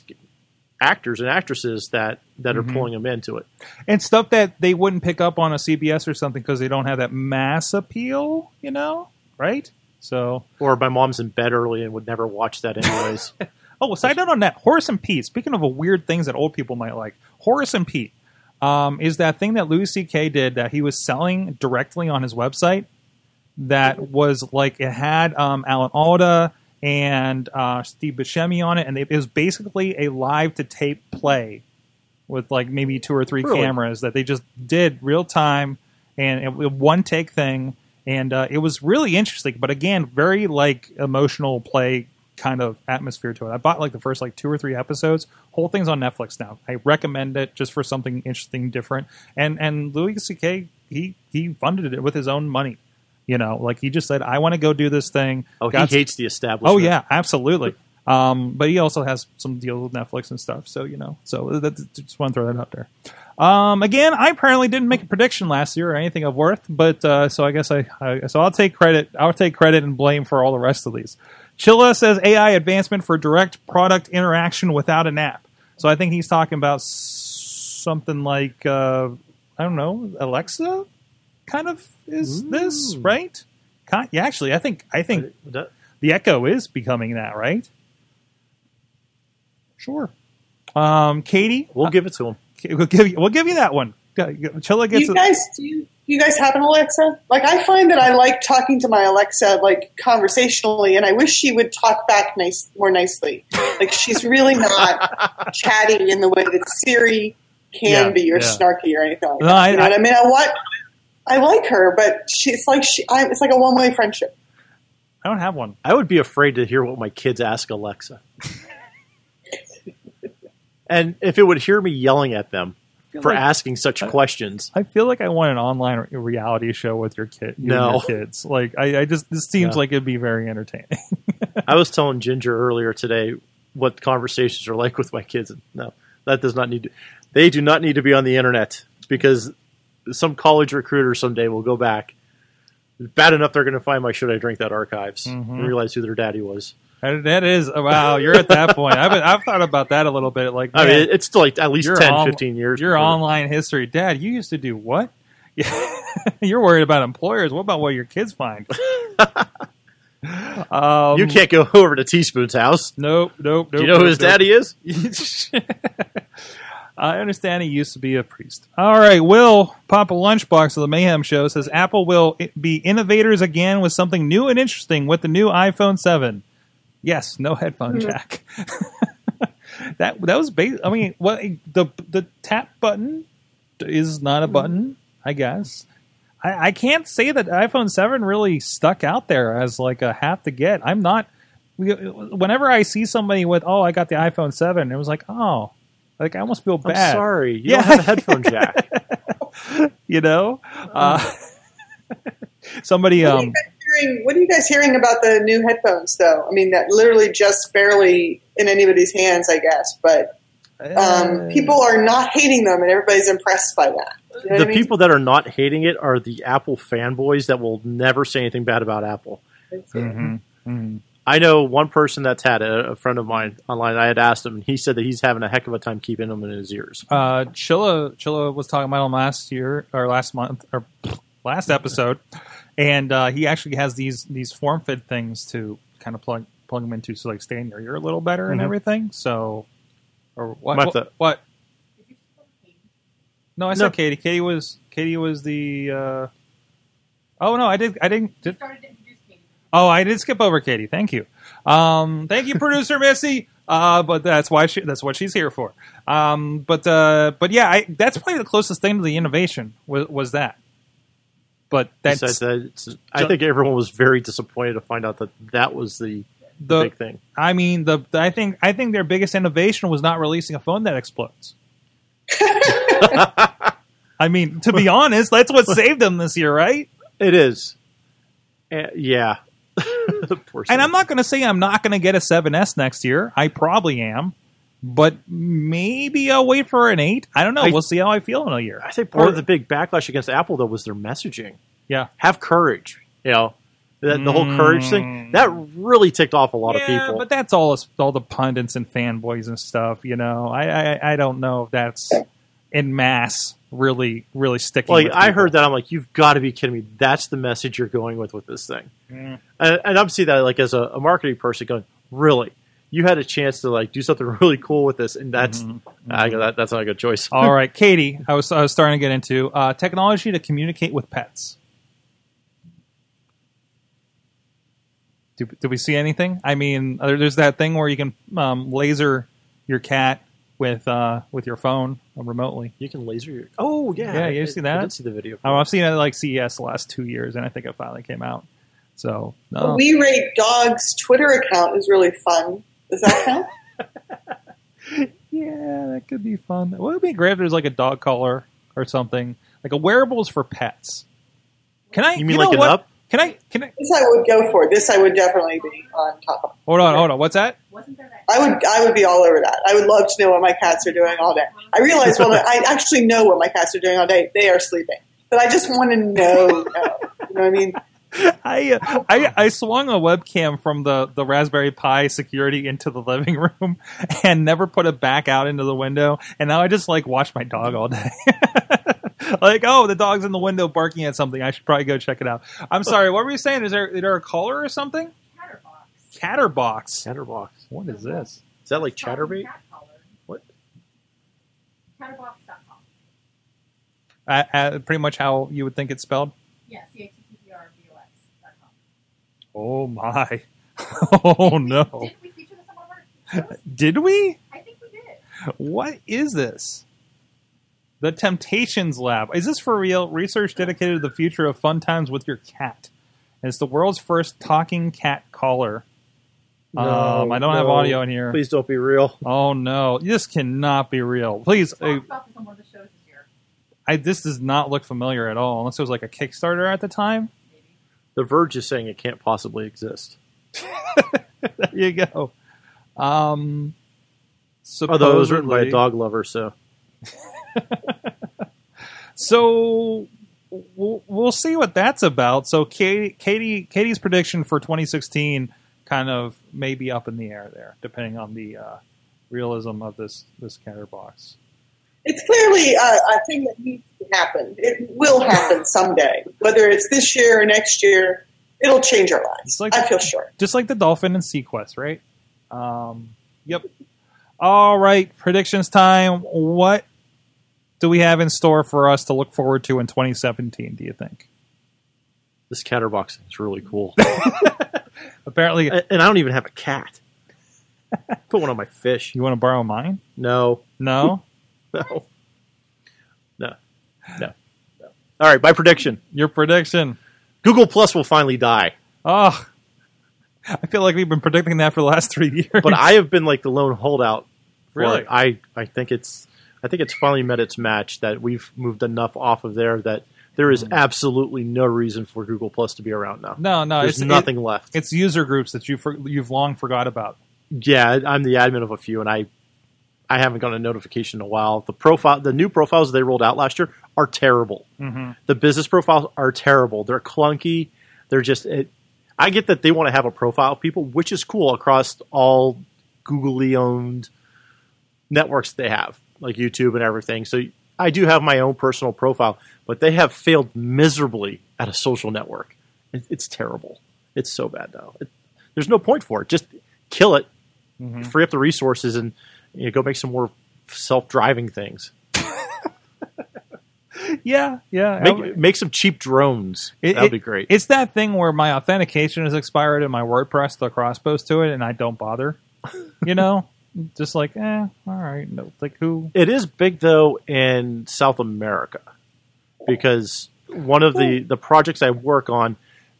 actors and actresses that that Mm-hmm. are pulling them into it. and stuff that they wouldn't pick up on a CBS or something because they don't have that mass appeal, you know, right? So, Or my mom's in bed early and would never watch that anyways. oh, well, side note on that, Horace and Pete. Speaking of a weird things that old people might like, Horace and Pete um, is that thing that Louis C.K. did that he was selling directly on his website. That was like it had um, Alan Alda and uh, Steve Buscemi on it, and it was basically a live to tape play with like maybe two or three Really? cameras that they just did real time and it one take thing and uh, it was really interesting but again very like emotional play kind of atmosphere to it. I bought like the first like two or three episodes. Whole thing's on netflix now. I recommend it just for something interesting different. And and louis ck he he funded it with his own money you know? Like he just said i want to go do this thing. Oh, he Got hates the establishment. Oh yeah, absolutely. Um, but he also has some deals with Netflix and stuff. So you know, so that, just want to throw that out there. Um, again, I apparently didn't make a prediction last year or anything of worth, but uh, so I guess I, I so I'll take credit. I'll take credit and blame for all the rest of these. Chilla says AI advancement for direct product interaction without an app. So I think he's talking about something like uh, I don't know, Alexa. Kind of is this right? Yeah, actually, I think I think the Echo is becoming that, right? Sure. Um, Katie, we'll give it to him. we'll give you, we'll give you that one. Chilla gets you it. guys, do you, you guys have an Alexa? Like, I find that I like talking to my Alexa like conversationally, and I wish she would talk back nice more nicely. Like, she's really not chatty in the way that Siri can Yeah, be, or yeah. snarky, or anything like No, that. I- you know I- what I mean? I want. I like her, but she's like she. I, it's like a one way friendship. I don't have one. I would be afraid to hear what my kids ask Alexa. and if it would hear me yelling at them for like- asking such questions, I feel like I want an online reality show with your kid, you No. your kids. Like I, I just this seems No. like it'd be very entertaining. I was telling Ginger earlier today what conversations are like with my kids. No, that does not need to. They do not need to be on the internet because some college recruiter someday will go back. Bad enough they're going to find my "Should I Drink That" archives Mm-hmm. and realize who their daddy was. That- that is wow. You're at that point. I've been, I've thought about that a little bit. Like I mean, it's still like at least your 10, on- 15 years. Your before- online history, Dad. You used to do what? You're worried about employers. What about what your kids find? um, you can't go over to Teaspoon's house. Nope, nope, nope. Do you know who his nope. daddy is? I understand he used to be a priest. All right, Will Papa Lunchbox of the Mayhem Show says Apple will be innovators again with something new and interesting with the new iPhone Seven. Yes, no headphone jack. that that was bas I mean, what the the tap button is not a button, I guess. I, I can't say that iPhone Seven really stuck out there as like a have to get. I'm not. Whenever I see somebody with, oh, I got the iPhone Seven, it was like, oh, like I almost feel I'm bad. sorry. You Yeah. don't have a headphone jack. You know, uh, somebody. Um, you guys hearing, what are you guys hearing about the new headphones, though? I mean, that literally just barely in anybody's hands, I guess. But um, people are not hating them, and everybody's impressed by that. You know the what I mean? people that are not hating it are the Apple fanboys that will never say anything bad about Apple. mhm, mhm. I know one person that's had it, a friend of mine online. I had asked him, and he said that he's having a heck of a time keeping them in his ears. Uh, Chilla Chilla was talking about them last year or last month or last episode, and uh, he actually has these these form fit things to kind of plug plug them into so like stay in your ear a little better and Mhm. everything. So, or what? Might What? have what? No, I said No. Katie. Katie was Katie was the. Uh, oh no, I did. I didn't. Did, oh, I did skip over Katie. Thank you. Um, thank you, producer Missy. Uh, but that's why she, that's what she's here for. Um, but uh, but yeah, I, that's probably the closest thing to the innovation was, was that. But that's said that I think everyone was very disappointed to find out that that was the, the the. big thing. I mean, the, the I think I think their biggest innovation was not releasing a phone that explodes. I mean, to be honest, that's what saved them this year, right? It is. Uh, yeah. And I'm not going to say I'm not going to get a 7S next year. I probably am, but maybe I'll wait for an 8. I don't know. I- we'll see how I feel in a year. I think part Or- of the big backlash against Apple though was their messaging. Yeah. Have courage. You know, the, the whole courage thing that really ticked off a lot Mm. yeah, of people. but that's all all the pundits and fanboys and stuff. You know, I I, I don't know if that's in mass really really sticking. like I heard that, I'm like, you've got to be kidding me. That's the message you're going with with this thing. Mm. And, and I'm seeing that like as a, a marketing person, going, really. You had a chance to like do something really cool with this, and that's Mm-hmm. I go, that, that's not a good choice. All right, Katie, I was I was starting to get into uh, technology to communicate with pets. Do, do we see anything? I mean, uh, there's that thing where you can um, laser your cat with uh, with your phone remotely. You can laser your. Oh yeah, Yeah, you I- see I that? did see the video. Oh, I've seen it at like CES the last two years, and I think it finally came out. So no. We Rate Dog's Twitter account is really fun. Does that count? Yeah, that could be fun. Well, it'd be great if there's like a dog collar or something, like a wearables for pets. Can I? You mean know like an what? up? Can I? Can I? this I would go for. This I would definitely be on top of. Hold on, hold on. What's that? I would I would be all over that. I would love to know what my cats are doing all day. I realize well I actually know what my cats are doing all day. They are sleeping. But I just want to know. know. You know what I mean? I, uh, I I swung a webcam from the, the Raspberry Pi security into the living room and never put it back out into the window. And now I just like watch my dog all day. like, oh, the dog's in the window barking at something. I should probably go check it out. I'm sorry. What were you saying? Is there is there a collar or something? Catterbox. Chatterbox. Chatterbox. What is this? Is that like Chatterbait? What? Chatterbox.com. Uh, uh, pretty much how you would think it's spelled. Yeah, C-A-T-T-E-R-B-O-X.com. Oh my! Oh no! Did we feature this on one of our shows? Did we? I think we did. What is this? The Temptations Lab. Is this for real? Research dedicated to the future of fun times with your cat. And it's the world's first talking cat collar. um, I don't have audio in here. Please don't be real. Oh no, this cannot be real. Please, We uh, talked about this on one of the shows this year. I, this does not look familiar at all, unless it was like a Kickstarter at the time. The Verge is saying it can't possibly exist. there you go. Um, Although it was written by a dog lover, so So we'll, we'll see what that's about. So Katie, Katie, Katie's prediction for 2016 kind of may be up in the air there, depending on the uh, realism of this this counter box. It's clearly a, a thing that needs to happen. It will happen someday, whether it's this year or next year. It'll change our lives. Like- I feel sure. just like the dolphin and seaQuest, right? Um, yep. All right, predictions time. What do we have in store for us to look forward to in 2017? Do you think? This catterbox is really cool. Apparently, and I don't even have a cat. Put one on my fish. you want to borrow mine? No, No. No, no, no, no. All right, my prediction: Your prediction? Google Plus will finally die. Oh, I feel like we've been predicting that for the last three years. But I have been like the lone holdout. for Really? I I think it's I think it's finally met its match that we've moved enough off of there that there is absolutely no reason for Google Plus to be around now. Hmm. no, no, There's it's nothing it- left. it's user groups that you for, you've long forgot about. yeah, I'm the admin of a few, and I I haven't gotten a notification in a while. The profile, the new profiles they rolled out last year are terrible. Mhm. The business profiles are terrible. They're clunky. They're just. It, I get that they want to have a profile of people, which is cool across all Googly owned networks they have, like YouTube and everything. So I do have my own personal profile, but they have failed miserably at a social network. It, it's terrible. It's so bad now. It, there's no point for it. Just kill it, free up the resources, and you know, go make some more self-driving things. Yeah, yeah. Make, make some cheap drones. It- That'd it- be great. It's that thing where my authentication is expired and my WordPress to cross post to it, and I don't bother. You know, just like, eh, all right. No, like who? It is big though in South America because one of the the projects I work on,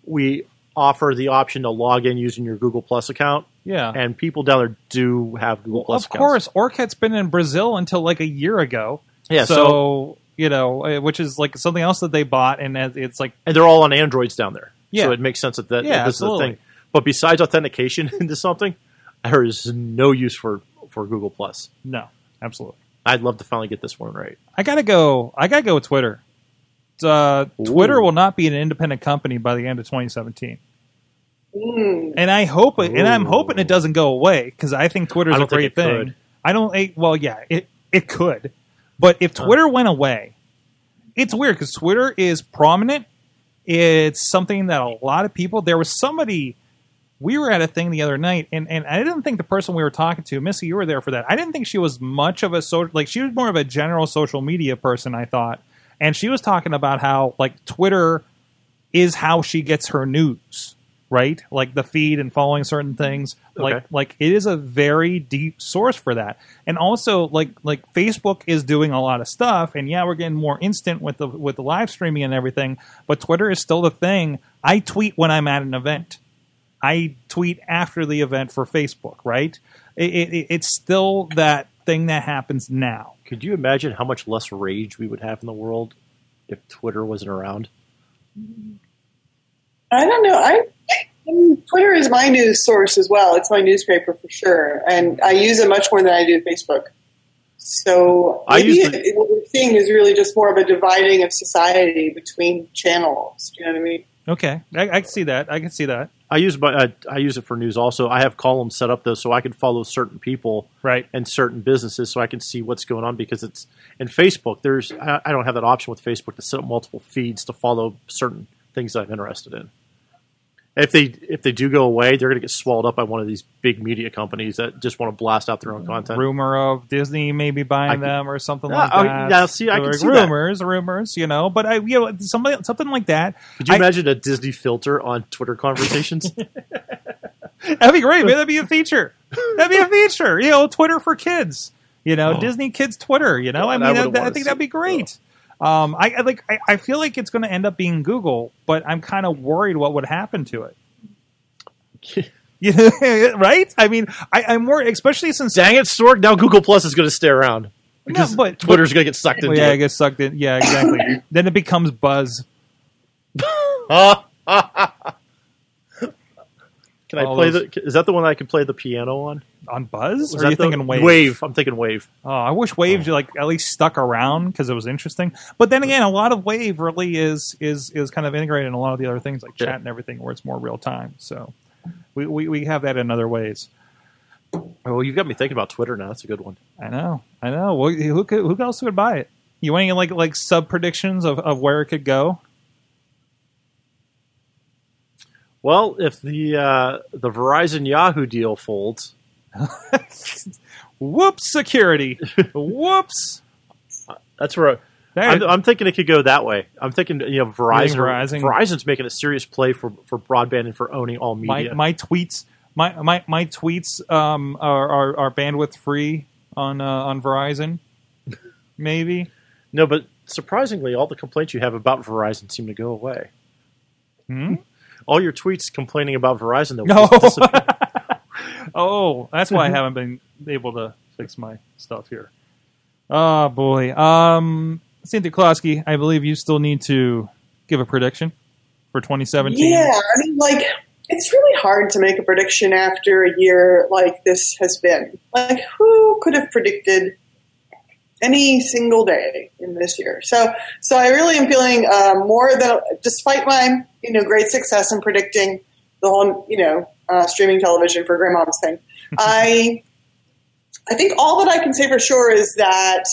we offer the option to log in using your Google Plus account, Yeah, and people down there do have Google Plus. of course. Orkut's been in Brazil until like a year ago. Yeah, so, so- you know, eh, which is like something else that they bought, and it's like, and they're all on Androids down there. Yeah. so it makes sense that, that Yeah, this is the thing. But besides authentication into something, there is no use for for Google Plus. no, absolutely. I'd love to finally get this one right. I gotta go. I gotta go with Twitter. Uh, Twitter will not be an independent company by the end of 2017. Mm. and I hope it, and I'm hoping it doesn't go away because I think Twitter's I a don't great thing. could. I don't. eh, Well, yeah, it it could, but if Twitter went away, it's weird because Twitter is prominent. It's something that a lot of people. There was somebody. We were at a thing the other night, and, and I didn't think the person we were talking to, Missy, you were there for that. I didn't think she was much of a social, like she was more of a general social media person. I thought, and she was talking about how like Twitter is how she gets her news, right? Like the feed and following certain things. Like Okay. like it is a very deep source for that. And also like like Facebook is doing a lot of stuff and yeah, we're getting more instant with the with the live streaming and everything, but Twitter is still the thing. I tweet when I'm at an event. I tweet after the event for Facebook, right? It, it, it's still that thing that happens now. Could you imagine how much less rage we would have in the world if Twitter wasn't around? I don't know. I, I Twitter is my news source as well. It's my newspaper for sure, and I use it much more than I do Facebook. So I maybe use the- it, what we're seeing is really just more of a dividing of society between channels. Do you know what I mean? Okay, I, I can see that. I can see that. I use my I, uh, I use it for news also. I have columns set up though, so I can follow certain people Right. and certain businesses, so I can see what's going on. Because it's in Facebook. There's I, I don't have that option with Facebook to set up multiple feeds to follow certain things that I'm interested in. If they if they do go away, they're going to get swallowed up by one of these big media companies that just want to blast out their own content. rumor of Disney maybe buying could- them or something Yeah, like that. yeah, see, I can see that. rumors, rumors, you know. But I, you know, somebody, something like that. Could you I- imagine a Disney filter on Twitter conversations? That'd be great. man. That'd be a feature. That'd be a feature. You know, Twitter for kids. You know, Oh. Disney Kids Twitter. You know, I I mean, I, I think that'd be it. Um, I, I like. I, I feel like it's going to end up being Google, but I'm kind of worried what would happen to it. You know, right? I mean, I, I'm worried, especially since Dang it, Stork! Now Google Plus is going to stay around because but- Twitter's going to get sucked into yeah, it. get sucked in. Yeah, exactly. then it becomes Buzz. Can I All play those- the? Is that the one I can play the piano on? On Buzz? Was or are you the- thinking Wave? Wave. I'm thinking Wave. Oh, I wish Wave like at least stuck around because it was interesting. But then again, a lot of Wave really is is is kind of integrated in a lot of the other things like Yeah. chat and everything, where it's more real time. So we, we we have that in other ways. Oh, you've got me thinking about Twitter now. That's a good one. I know, I know. Well, who could, who else would buy it? You want any like like sub predictions of, of where it could go? Well, if the uh, the Verizon Yahoo deal folds, Whoops! Security. Whoops. that's where I'm, I'm thinking it could go that way. I'm thinking you know Verizon, Verizon- Verizon's making a serious play for, for broadband and for owning all my media. my tweets my my my tweets um are are, are bandwidth free on uh, on Verizon. Maybe. no, but surprisingly, all the complaints you have about Verizon seem to go away. Hmm? All your tweets complaining about Verizon though No. Oh, that's why I haven't been able to fix my stuff here. Oh boy. Um, Cynthia Closkey, I believe you still need to give a prediction for 2017. Yeah, I mean, like, it's really hard to make a prediction after a year like this has been. Like, who could have predicted any single day in this year? So, so I really am feeling uh, more than, despite my, you know, great success in predicting the whole, you know, uh, streaming television for grandmom's thing. I, I think all that I can say for sure is that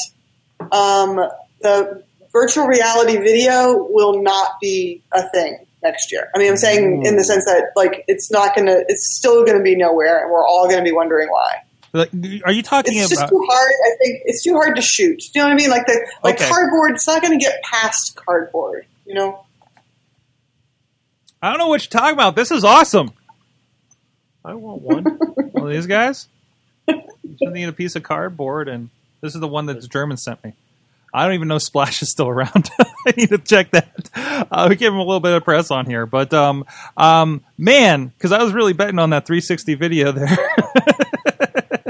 um, the virtual reality video will not be a thing next year. I mean, I'm saying in the sense that like it's not going to, it's still going to be nowhere, and we're all going to be wondering why. Like, are you talking It's just too hard. I think it's too hard to shoot. Do you know what I mean? Like the like Okay. cardboard. It's not going to get past cardboard. You know. I don't know what you're talking about. This is awesome. I want one. Well, these guys just need a piece of cardboard, and this is the one that the Germans sent me. I don't even know Splash is still around. I need to check that. Uh, we give him a little bit of press on here, but um, um, man, because I was really betting on that 360 video there.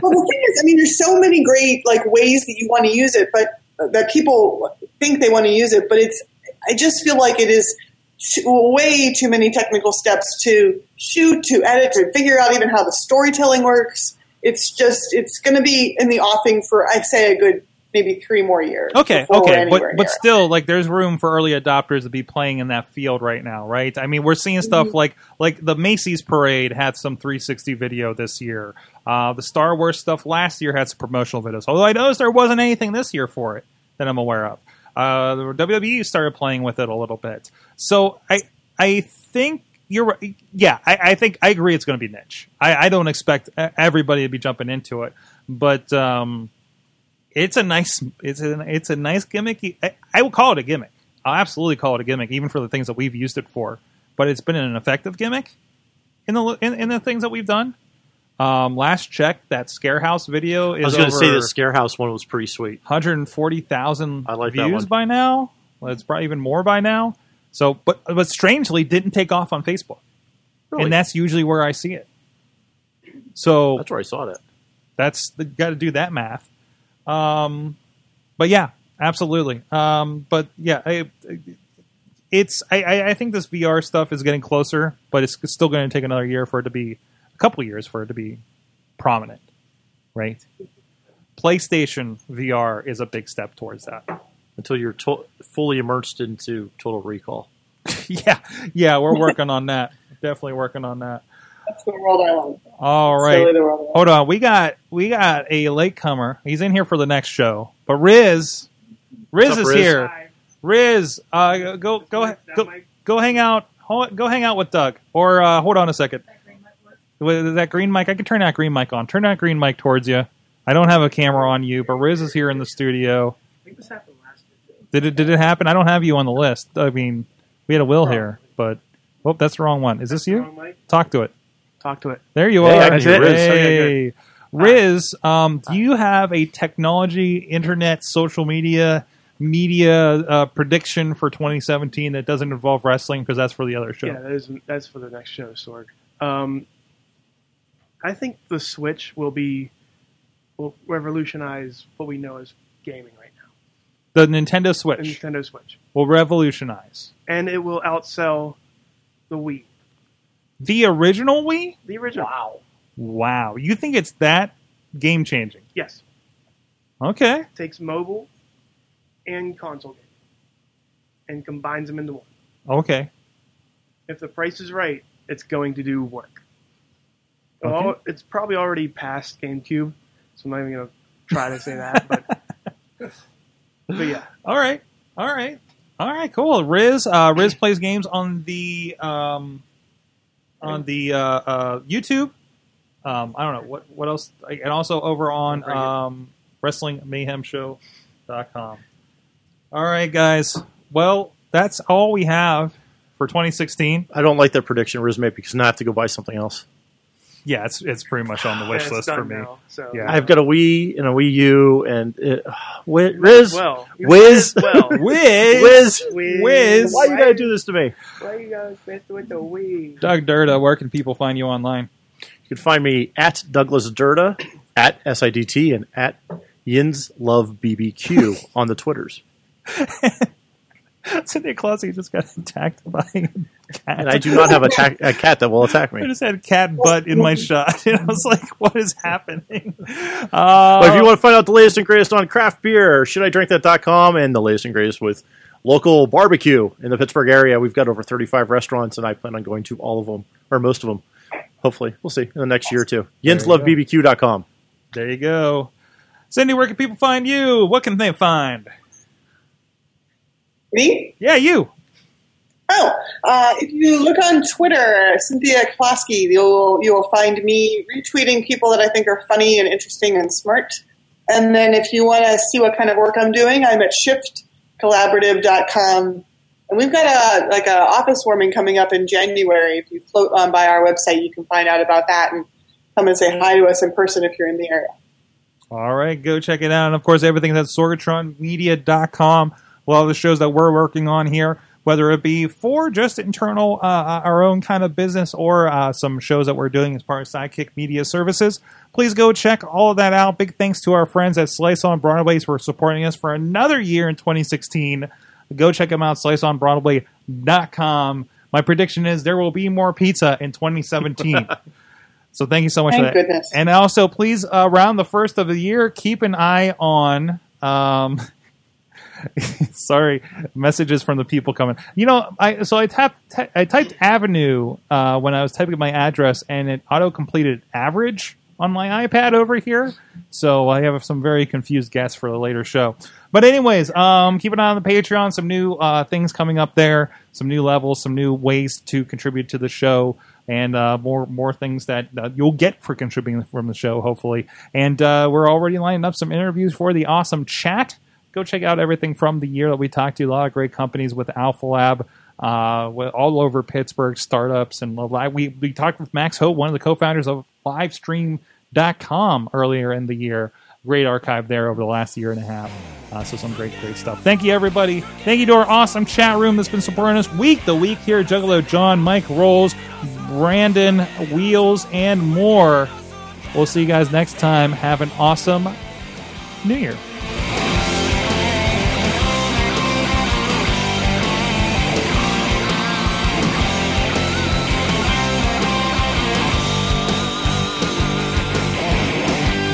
Well, the thing is, I mean, there's so many great like ways that you want to use it, but that people think they want to use it, but it's. I just feel like it is t- way too many technical steps to shoot, to edit, to figure out even how the storytelling works. It's just it's going to be in the offing for I'd say a good maybe three more years. Okay, okay, but but near still, like, there's room for early adopters to be playing in that field right now, right? I mean, we're seeing stuff Mm-hmm. like like the Macy's parade had some 360 video this year. Uh, the Star Wars stuff last year had some promotional videos. Although I noticed there wasn't anything this year for it that I'm aware of. Uh, the WWE started playing with it a little bit, so I I think. You're right. Yeah, I, I think I agree. It's going to be niche. I, I don't expect everybody to be jumping into it, but um, it's a nice it's a it's a nice gimmick. I, I will call it a gimmick. I'll absolutely call it a gimmick, even for the things that we've used it for. But it's been an effective gimmick in the in, in the things that we've done. Um, last check, that Scarehouse video is I was going to say the Scarehouse one was pretty sweet. 140,000 I like views by now. Well, it's probably even more by now. So, but but strangely, didn't take off on Facebook, Really? and that's usually where I see it. So That's where I saw that. that's the, got to do that math. Um, but yeah, absolutely. Um, but yeah, I, it's I, I I think this VR stuff is getting closer, but it's still going to take another year for it to be a couple years for it to be prominent, right? PlayStation VR is a big step towards that. Until you're to- fully immersed into Total Recall. yeah, yeah, we're working on that. Definitely working on that. That's the world I want. All It's right. really the world I want. Hold on, we got we got a latecomer. He's in here for the next show, but Riz, Riz up, is Riz? here. Riz, uh, go go go go hang out. ho- Go hang out with Doug, or uh, hold on a second. Wait, Is that green mic? I can turn that green mic on. Turn that green mic towards you. I don't have a camera on you, but Riz is here in the studio. I think this happened last year. too. Did it did it happen? I don't have you on the list. I mean, we had a will here, but oh, that's the wrong one. Is this you? Talk to it. Talk to it. There you are. I can Riz. Hey. Riz, um, do you have a technology, internet, social media, media uh, prediction for 2017 that doesn't involve wrestling? Because that's for the other show. Yeah, that is that's for the next show, Sorg. Um, I think the Switch will be will revolutionize what we know as gaming right now. The Nintendo The Switch Nintendo Switch, will revolutionize and it will outsell the Wii, the original Wii. the original. Wow. Wow, you think it's that game changing? Yes, Okay, takes mobile and console gaming and combines them into one. okay. If the price is right, it's going to do work. Well, Okay. it's probably already past GameCube, so I'm not even gonna try to say that. But but yeah, All right, all right, all right. Cool. Riz, uh, Riz plays games on the um, on the uh, uh, YouTube. Um, I don't know what what else, and also over on Right here. um, WrestlingMayhemShow.com. All right, guys. Well, that's all we have for 2016. I don't like that prediction Riz made because now I have to go buy something else. Yeah, it's it's pretty much on the wish list for me. now, so Yeah. I've got a Wii and a Wii U and it, Wi- Riz. well, you Whiz. might well. Wiz, Whiz. Wiz. Why you gotta do this to me? Why are you guys mess with the Wii? Doug Durda, where can people find you online? You can find me at Douglas Durda, at SIDT, and at Yins Love BBQ on the Twitters. Cynthia Closkey just got attacked by a cat. And I do not have a, ta- a cat that will attack me. I just had cat butt in my shot. And I was like, what is happening? Uh, But if you want to find out the latest and greatest on craft beer, shouldidrinkthat.com and the latest and greatest with local barbecue in the Pittsburgh area. We've got over 35 restaurants, and I plan on going to all of them, or most of them. Hopefully. We'll see in the next year or two. There you go. YinsLoveBBQ.com. there you go. Cindy, where can people find you? What can they find? Me? Yeah, you. Oh, uh, if you look on Twitter, Cynthia Closkey, you'll you'll find me retweeting people that I think are funny and interesting and smart. And then if you want to see what kind of work I'm doing, I'm at shiftcollaborative.com. And we've got a like a office warming coming up in January. If you float on by our website, you can find out about that and come and say hi to us in person if you're in the area. All right, go check it out. And of course, everything that's sorgatronmedia.com. A lot of the shows that we're working on here, whether it be for just internal, uh, our own kind of business, or uh, some shows that we're doing as part of Sidekick Media Services, please go check all of that out. Big thanks to our friends at Slice on Broadway for supporting us for another year in 2016. Go check them out, sliceonbroadway.com. My prediction is there will be more pizza in 2017. so thank you so much Thank for that. goodness. And also, please, uh, around the first of the year, keep an eye on. Um, sorry, messages from the people coming. You know, I so I tapped, ty- I typed Avenue uh, when I was typing my address, and it auto completed average on my iPad over here. So I have some very confused guests for the later show. But anyways, um, keep an eye on the Patreon. Some new uh, things coming up there. Some new levels. Some new ways to contribute to the show and uh, more more things that uh, you'll get for contributing from the show, hopefully. And uh, we're already lining up some interviews for the awesome chat. Go check out everything from the year that we talked to. A lot of great companies with Alpha Lab, uh, all over Pittsburgh, startups, and. We we talked with Max Haot, one of the co-founders of LiveStream.com earlier in the year. Great archive there over the last year and a half. Uh, so some great, great stuff. Thank you, everybody. Thank you to our awesome chat room that's been supporting us week to week here. Juggalo John, Mike Rolls, Brandon Wheels, and more. We'll see you guys next time. Have an awesome New Year.